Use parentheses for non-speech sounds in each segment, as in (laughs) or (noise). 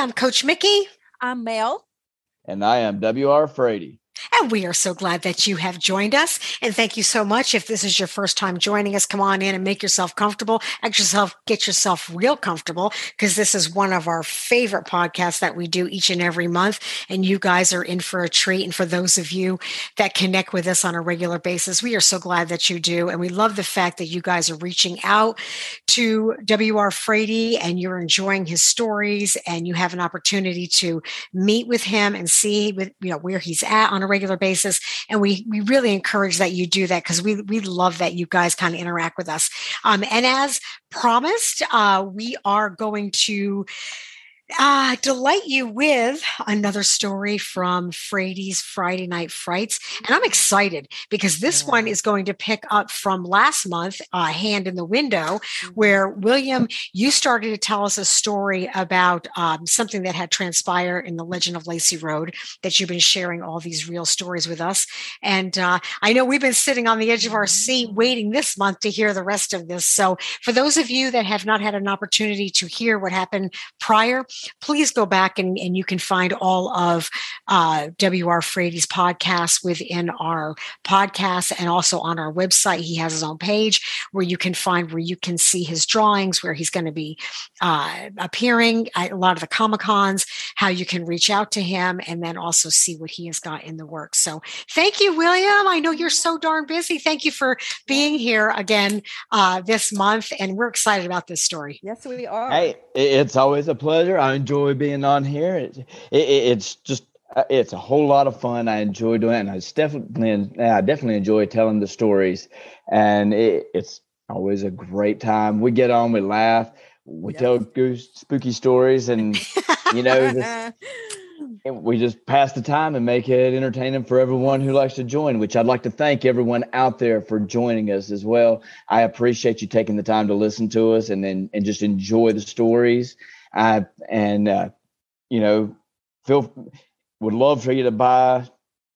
I'm Coach Mikki. I'm Mel. And I am W.R. Frady. And we are so glad that you have joined us. And thank you so much. If this is your first time joining us, come on in and make yourself comfortable. Yourself, get yourself real comfortable because this is one of our favorite podcasts that we do each and every month. And you guys are in for a treat. And for those of you that connect with us on a regular basis, we are so glad that you do. And we love the fact that you guys are reaching out to W.R. Frady and you're enjoying his stories and you have an opportunity to meet with him and see with, you know, where he's at on a regular basis. And we we really encourage that you do that because we we love that you guys kind of interact with us. Um, and as promised, uh, we are going to uh, delight you with another story from Frady's Friday Night Frights. And I'm excited because this yeah. one is going to pick up from last month, uh, Hand in the Window, mm-hmm. where William, you started to tell us a story about um, something that had transpired in the Legend of Lacy Road that you've been sharing all these real stories with us. And uh, I know we've been sitting on the edge of our seat mm-hmm. waiting this month to hear the rest of this. So for those of you that have not had an opportunity to hear what happened prior, please go back and, and you can find all of uh, W.R. Frady's podcasts within our podcast and also on our website. He has his own page where you can find where you can see his drawings, where he's going to be uh, appearing at a lot of the Comic Cons, how you can reach out to him, and then also see what he has got in the works. So thank you, William. I know you're so darn busy. Thank you for being here again uh, this month, and we're excited about this story. Yes, we are. Hey, it's always a pleasure. I enjoy being on here. It, it, it's just uh, it's a whole lot of fun. I enjoy doing it, and I definitely I definitely enjoy telling the stories. And it, it's always a great time. We get on, we laugh, we yep. tell goose spooky stories, and you know. This, (laughs) we just pass the time and make it entertaining for everyone who likes to join which i'd like to thank everyone out there for joining us as well i appreciate you taking the time to listen to us and then and just enjoy the stories I, and uh, you know feel would love for you to buy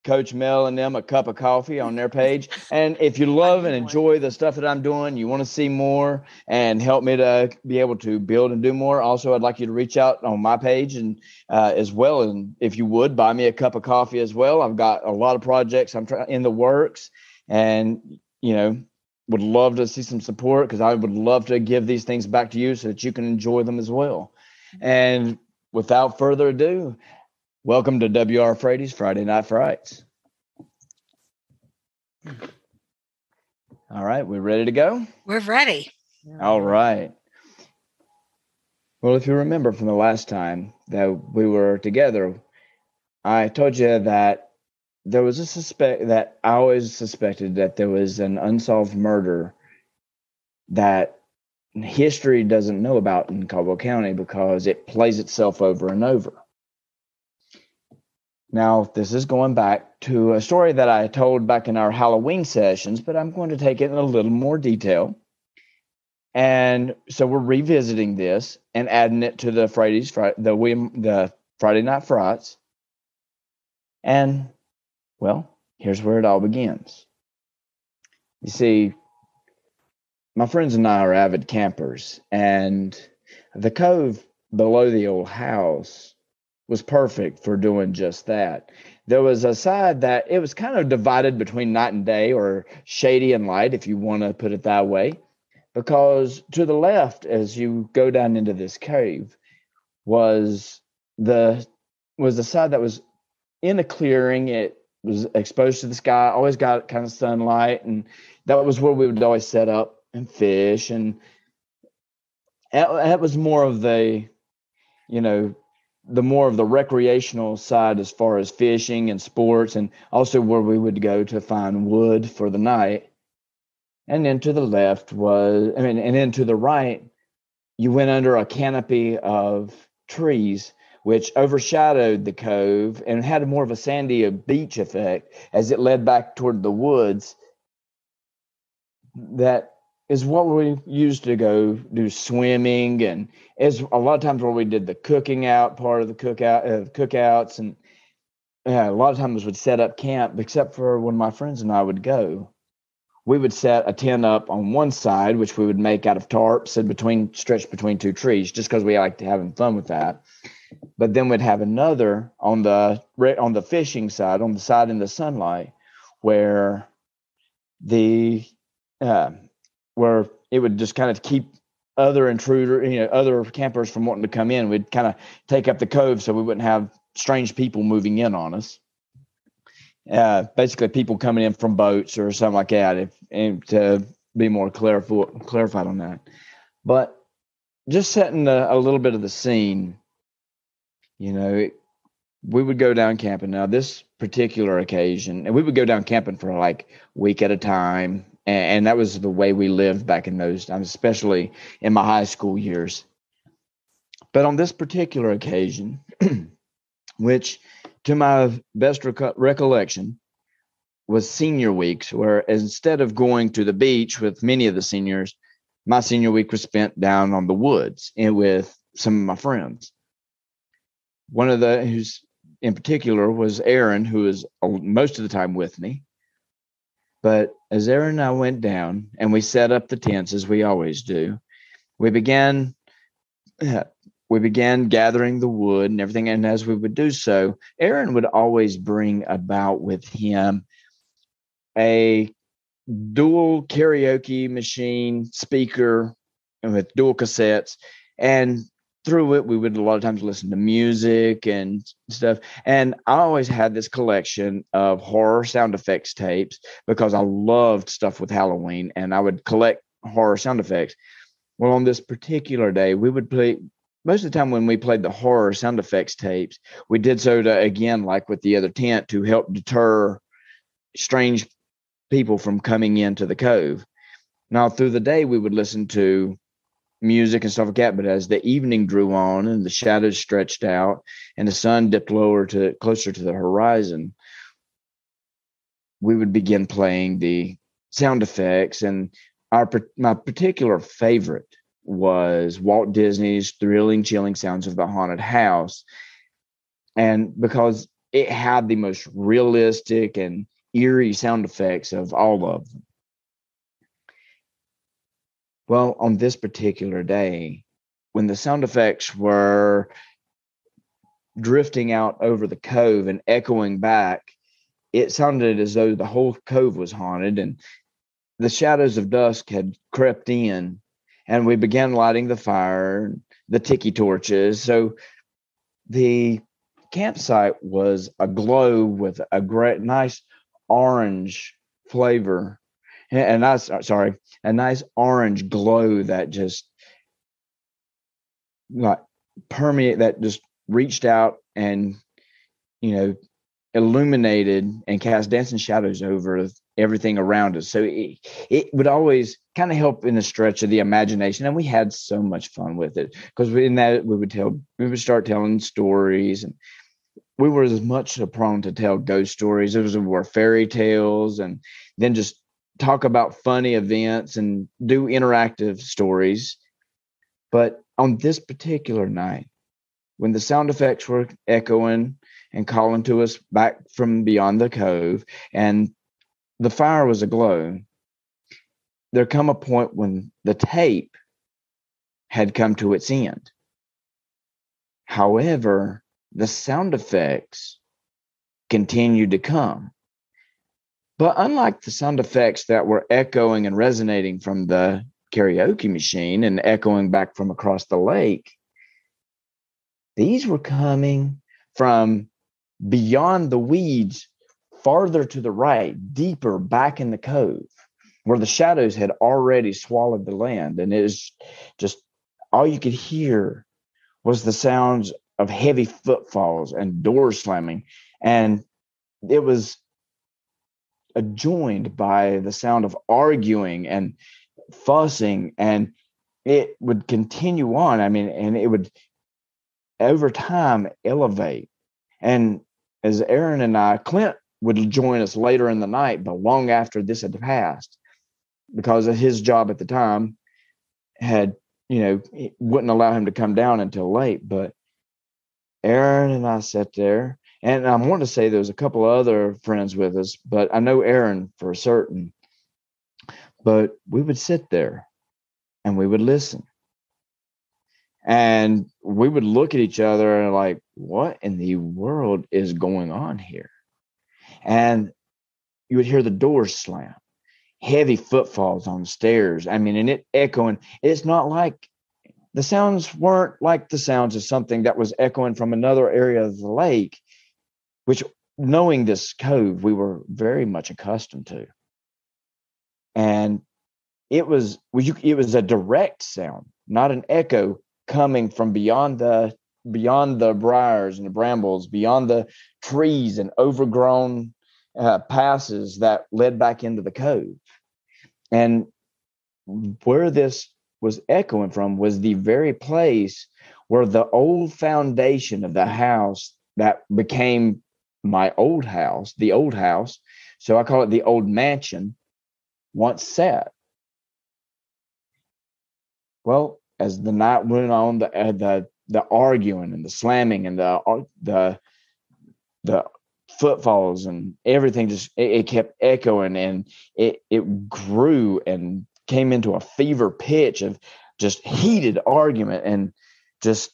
Coach Mel and them a cup of coffee on their page. And if you (laughs) love and enjoy the stuff that I'm doing, you want to see more and help me to be able to build and do more. Also, I'd like you to reach out on my page and uh, as well. And if you would buy me a cup of coffee as well, I've got a lot of projects I'm trying in the works, and you know would love to see some support because I would love to give these things back to you so that you can enjoy them as well. And without further ado, Welcome to WR Frady's Friday Night Frights. All right, we're ready to go? We're ready. All right. Well, if you remember from the last time that we were together, I told you that there was a suspect that I always suspected that there was an unsolved murder that history doesn't know about in Caldwell County because it plays itself over and over. Now, this is going back to a story that I told back in our Halloween sessions, but I'm going to take it in a little more detail. And so we're revisiting this and adding it to the Friday's the William the Friday Night Frights. And well, here's where it all begins. You see, my friends and I are avid campers, and the cove below the old house was perfect for doing just that. There was a side that it was kind of divided between night and day or shady and light, if you want to put it that way. Because to the left, as you go down into this cave, was the was the side that was in a clearing. It was exposed to the sky, always got kind of sunlight, and that was where we would always set up and fish. And that was more of the, you know, the more of the recreational side as far as fishing and sports and also where we would go to find wood for the night and then to the left was i mean and then to the right you went under a canopy of trees which overshadowed the cove and had more of a sandy beach effect as it led back toward the woods that is what we used to go do swimming and is a lot of times where we did the cooking out part of the cookout uh, cookouts and yeah, a lot of times would set up camp except for when my friends and I would go. We would set a tent up on one side which we would make out of tarps and between stretched between two trees just because we liked having fun with that. But then we'd have another on the on the fishing side, on the side in the sunlight, where the uh, where it would just kind of keep other intruder, you know, other campers from wanting to come in. We'd kind of take up the cove so we wouldn't have strange people moving in on us. Uh, basically, people coming in from boats or something like that. If and to be more clarif- clarified on that, but just setting a, a little bit of the scene. You know, it, we would go down camping. Now, this particular occasion, and we would go down camping for like week at a time, and, and that was the way we lived back in those times, especially in my high school years. But on this particular occasion, (clears throat) which to my best rec- recollection was senior weeks, where instead of going to the beach with many of the seniors, my senior week was spent down on the woods and with some of my friends. One of the who's in particular was Aaron, who was most of the time with me. But as Aaron and I went down and we set up the tents as we always do, we began (clears throat) we began gathering the wood and everything. And as we would do so, Aaron would always bring about with him a dual karaoke machine speaker with dual cassettes. And through it, we would a lot of times listen to music and stuff. And I always had this collection of horror sound effects tapes because I loved stuff with Halloween and I would collect horror sound effects. Well, on this particular day, we would play most of the time when we played the horror sound effects tapes, we did so to again, like with the other tent, to help deter strange people from coming into the cove. Now, through the day, we would listen to music and stuff like that. But as the evening drew on and the shadows stretched out and the sun dipped lower to closer to the horizon, we would begin playing the sound effects. And our my particular favorite was Walt Disney's thrilling, chilling sounds of the haunted house. And because it had the most realistic and eerie sound effects of all of them. Well, on this particular day, when the sound effects were drifting out over the cove and echoing back, it sounded as though the whole cove was haunted and the shadows of dusk had crept in and we began lighting the fire the tiki torches. So the campsite was aglow with a great nice orange flavor and nice uh, sorry a nice orange glow that just like permeate that just reached out and you know illuminated and cast dancing shadows over everything around us. So it, it would always kind of help in the stretch of the imagination and we had so much fun with it. Because in that we would tell we would start telling stories and we were as much prone to tell ghost stories. As we were fairy tales and then just talk about funny events and do interactive stories. But on this particular night, when the sound effects were echoing and calling to us back from beyond the cove and the fire was aglow, there come a point when the tape had come to its end. However, the sound effects continued to come. But unlike the sound effects that were echoing and resonating from the karaoke machine and echoing back from across the lake, these were coming from beyond the weeds, farther to the right, deeper back in the cove, where the shadows had already swallowed the land. And it was just all you could hear was the sounds of heavy footfalls and doors slamming. And it was joined by the sound of arguing and fussing and it would continue on. I mean and it would over time elevate. And as aaron and i clint would join us later in the night but long after this had passed because of his job at the time had you know wouldn't allow him to come down until late. But aaron and i sat there and I want to say there was a couple of other friends with us, but I know Aaron for certain. But we would sit there and we would listen. And we would look at each other and like, what in the world is going on here? And you would hear the doors slam, heavy footfalls on the stairs. I mean, and it echoing. It's not like the sounds weren't like the sounds of something that was echoing from another area of the lake, which knowing this cove, we were very much accustomed to. And it was it was a direct sound, not an echo coming from beyond the beyond the briars and the brambles, beyond the trees and overgrown uh, passes that led back into the cove. And where this was echoing from was the very place where the old foundation of the house that became my old house, the old house, so I call it the old mansion, once sat. Well, as the night went on, the uh, the the arguing and the slamming and the uh, the the footfalls and everything just it, it, kept echoing and it it grew and came into a fever pitch of just heated argument and just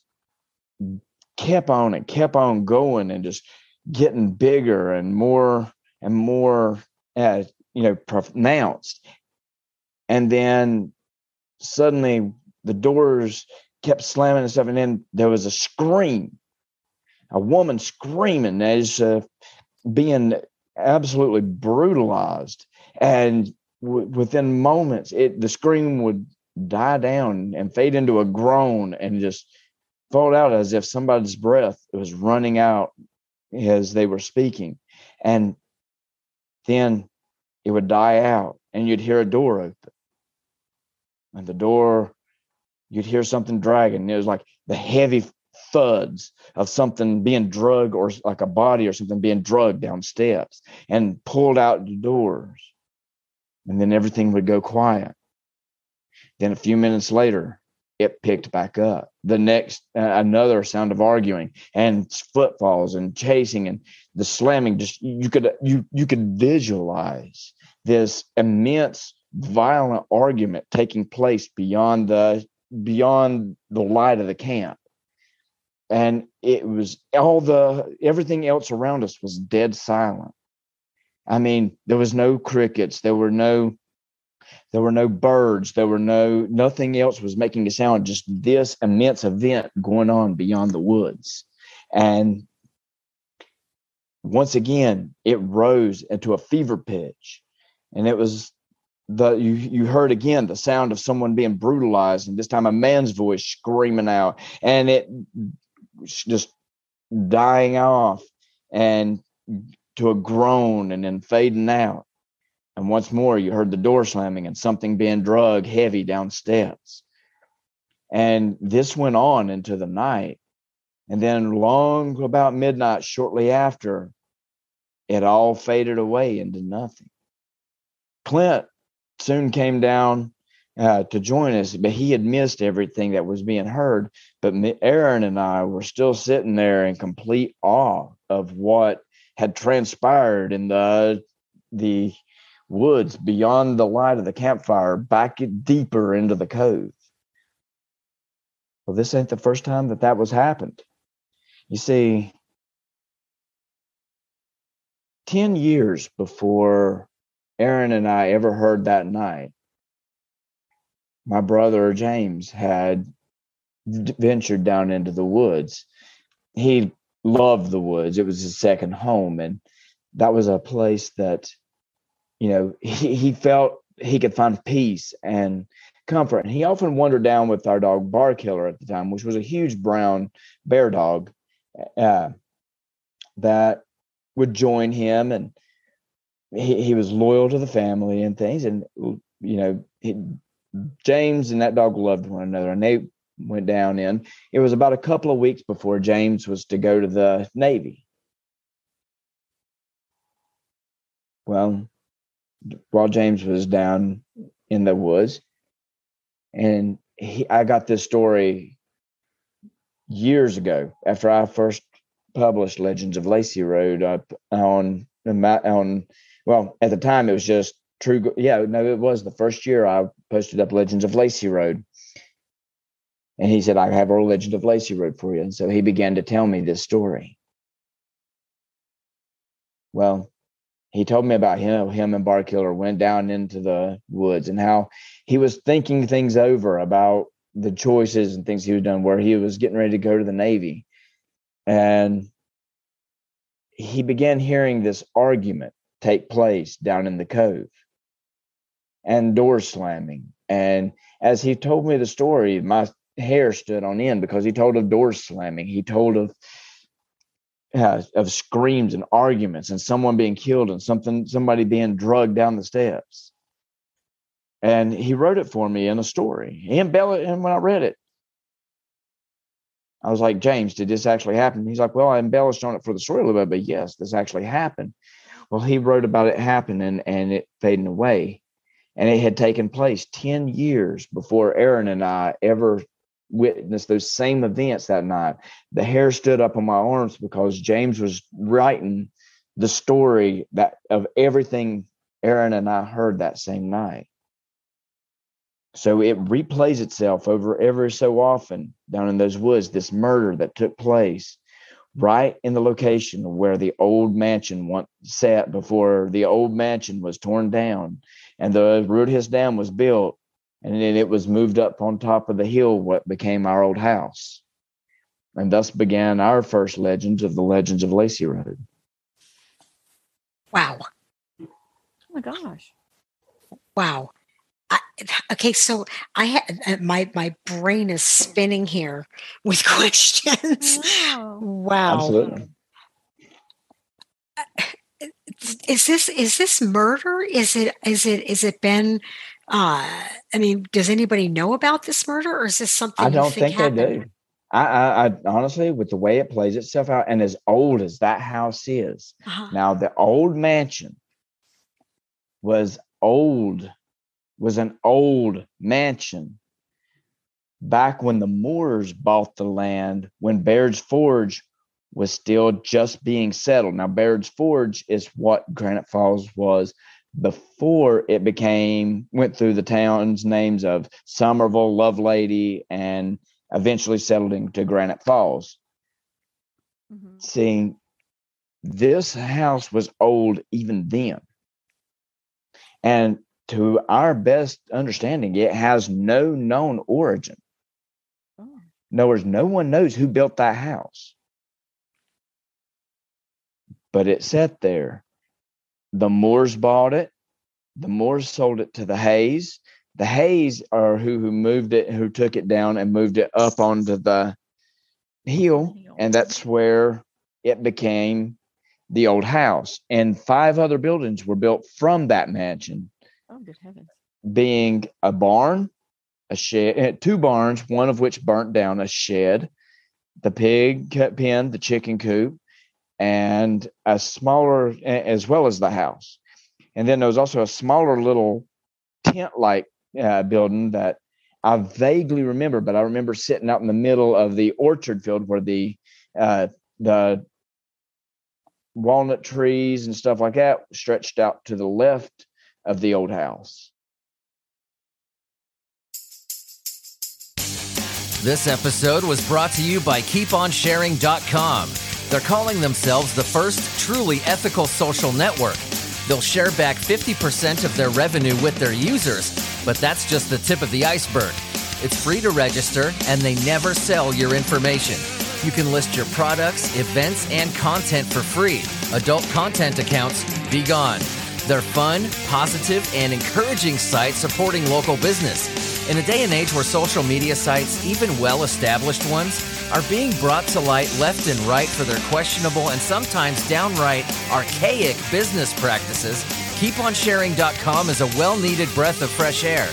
kept on and kept on going and just getting bigger and more and more uh, you know pronounced and then suddenly the doors kept slamming and stuff and then there was a scream a woman screaming as uh, being absolutely brutalized. And w- within moments it the scream would die down and fade into a groan and just fall out as if somebody's breath was running out as they were speaking and then it would die out and you'd hear a door open and the door you'd hear something dragging it was like the heavy thuds of something being drugged or like a body or something being drugged down steps and pulled out the doors. And then everything would go quiet. Then a few minutes later, it picked back up. The next, uh, another sound of arguing and footfalls and chasing and the slamming. Just you could you you could visualize this immense, violent argument taking place beyond the beyond the light of the camp and it was all the everything else around us was dead silent i mean there was no crickets there were no there were no birds. There were no nothing else was making a sound just this immense event going on beyond the woods. And once again it rose into a fever pitch. And it was the you you heard again the sound of someone being brutalized and this time a man's voice screaming out and it just dying off and to a groan and then fading out. And once more, you heard the door slamming and something being dragged heavy down steps. And this went on into the night. And then, long about midnight, shortly after, it all faded away into nothing. Clint soon came down uh, to join us, but he had missed everything that was being heard. But Aaron and I were still sitting there in complete awe of what had transpired in the the woods beyond the light of the campfire, back deeper into the cove. Well, this ain't the first time that that was happened. You see, 10 years before Aaron and I ever heard that night, my brother James had ventured down into the woods. He loved the woods. It was his second home. And that was a place that, you know, (laughs) he, he felt he could find peace and comfort. And he often wandered down with our dog Bar Killer at the time, which was a huge brown bear dog uh, that would join him. And he, he was loyal to the family and things. And, you know, he, James and that dog loved one another, and they went down in. It was about a couple of weeks before James was to go to the Navy. Well, while James was down in the woods, and he, I got this story years ago after I first published Legends of Lacy Road up on on well at the time it was just True. Yeah, no, it was the first year I posted up Legends of Lacy Road. And he said, I have a legend of Lacy Road for you. And so he began to tell me this story. Well, he told me about him, him and Bar Killer went down into the woods and how he was thinking things over about the choices and things he was done, where he was getting ready to go to the Navy. And he began hearing this argument take place down in the cove and doors slamming. And as he told me the story, my hair stood on end because he told of doors slamming. He told of uh, of screams and arguments and someone being killed and something somebody being drugged down the steps. And he wrote it for me in a story. He embellished and when I read it, I was like, James, did this actually happen? He's like, Well, I embellished on it for the story a little bit, but yes, this actually happened. Well, he wrote about it happening and it fading away. And it had taken place 10 years before Aaron and I ever witnessed those same events that night. The hair stood up on my arms because James was writing the story that of everything Aaron and I heard that same night. So it replays itself over every so often down in those woods, this murder that took place right in the location where the old mansion once sat before the old mansion was torn down and the Rhodhiss Dam was built and then it was moved up on top of the hill what became our old house. And thus began our first legends of the legends of lacy road wow. Oh my gosh. Wow. I, okay so i had uh, my my brain is spinning here with (laughs) questions. Wow, wow. absolutely. Uh, is this is this murder? Is it is it is it been uh, I mean, does anybody know about this murder, or is this something? I don't think, think they do. I, I, I, honestly, with the way it plays itself out, and as old as that house is, uh-huh. now the old mansion was old, was an old mansion back when the Moores bought the land when Baird's Forge was still just being settled. Now, Baird's Forge is what Granite Falls was before it became went through the town's names of Somerville, Lovelady, and eventually settled into Granite Falls. Mm-hmm. Seeing this house was old even then. And to our best understanding, it has no known origin. Oh. In other words, no one knows who built that house. But it sat there the Moores bought it. The Moores sold it to the Hayes. The Hayes are who who moved it, who took it down and moved it up onto the hill, and that's where it became the old house. And five other buildings were built from that mansion. Oh, good heavens! Being a barn, a shed, eh, two barns, one of which burnt down, a shed, the pig pen, the chicken coop, and a smaller, as well as the house. And then there was also a smaller little tent like uh, building that I vaguely remember, but I remember sitting out in the middle of the orchard field where the uh, the walnut trees and stuff like that stretched out to the left of the old house. This episode was brought to you by KeepOnSharing.com. They're calling themselves the first truly ethical social network. They'll share back 50% of their revenue with their users, but that's just the tip of the iceberg. It's free to register, and they never sell your information. You can list your products, events, and content for free. Adult content accounts, be gone. They're fun, positive, and encouraging sites supporting local business. In a day and age where social media sites, even well established ones, are being brought to light left and right for their questionable and sometimes downright archaic business practices, KeepOnSharing.com is a well needed breath of fresh air.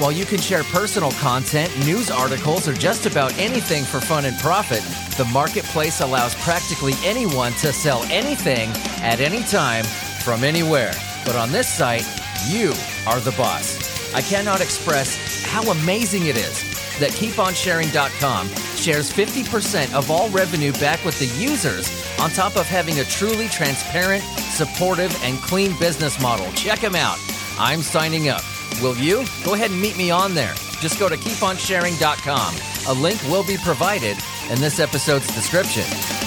While you can share personal content, news articles, or just about anything for fun and profit, the marketplace allows practically anyone to sell anything at any time from anywhere. But on this site, you are the boss. I cannot express how amazing it is that KeepOnSharing.com shares 50% of all revenue back with the users, on top of having a truly transparent, supportive, and clean business model. Check them out. I'm signing up. Will you? Go ahead and meet me on there. Just go to keeponsharing.com. A link will be provided in this episode's description.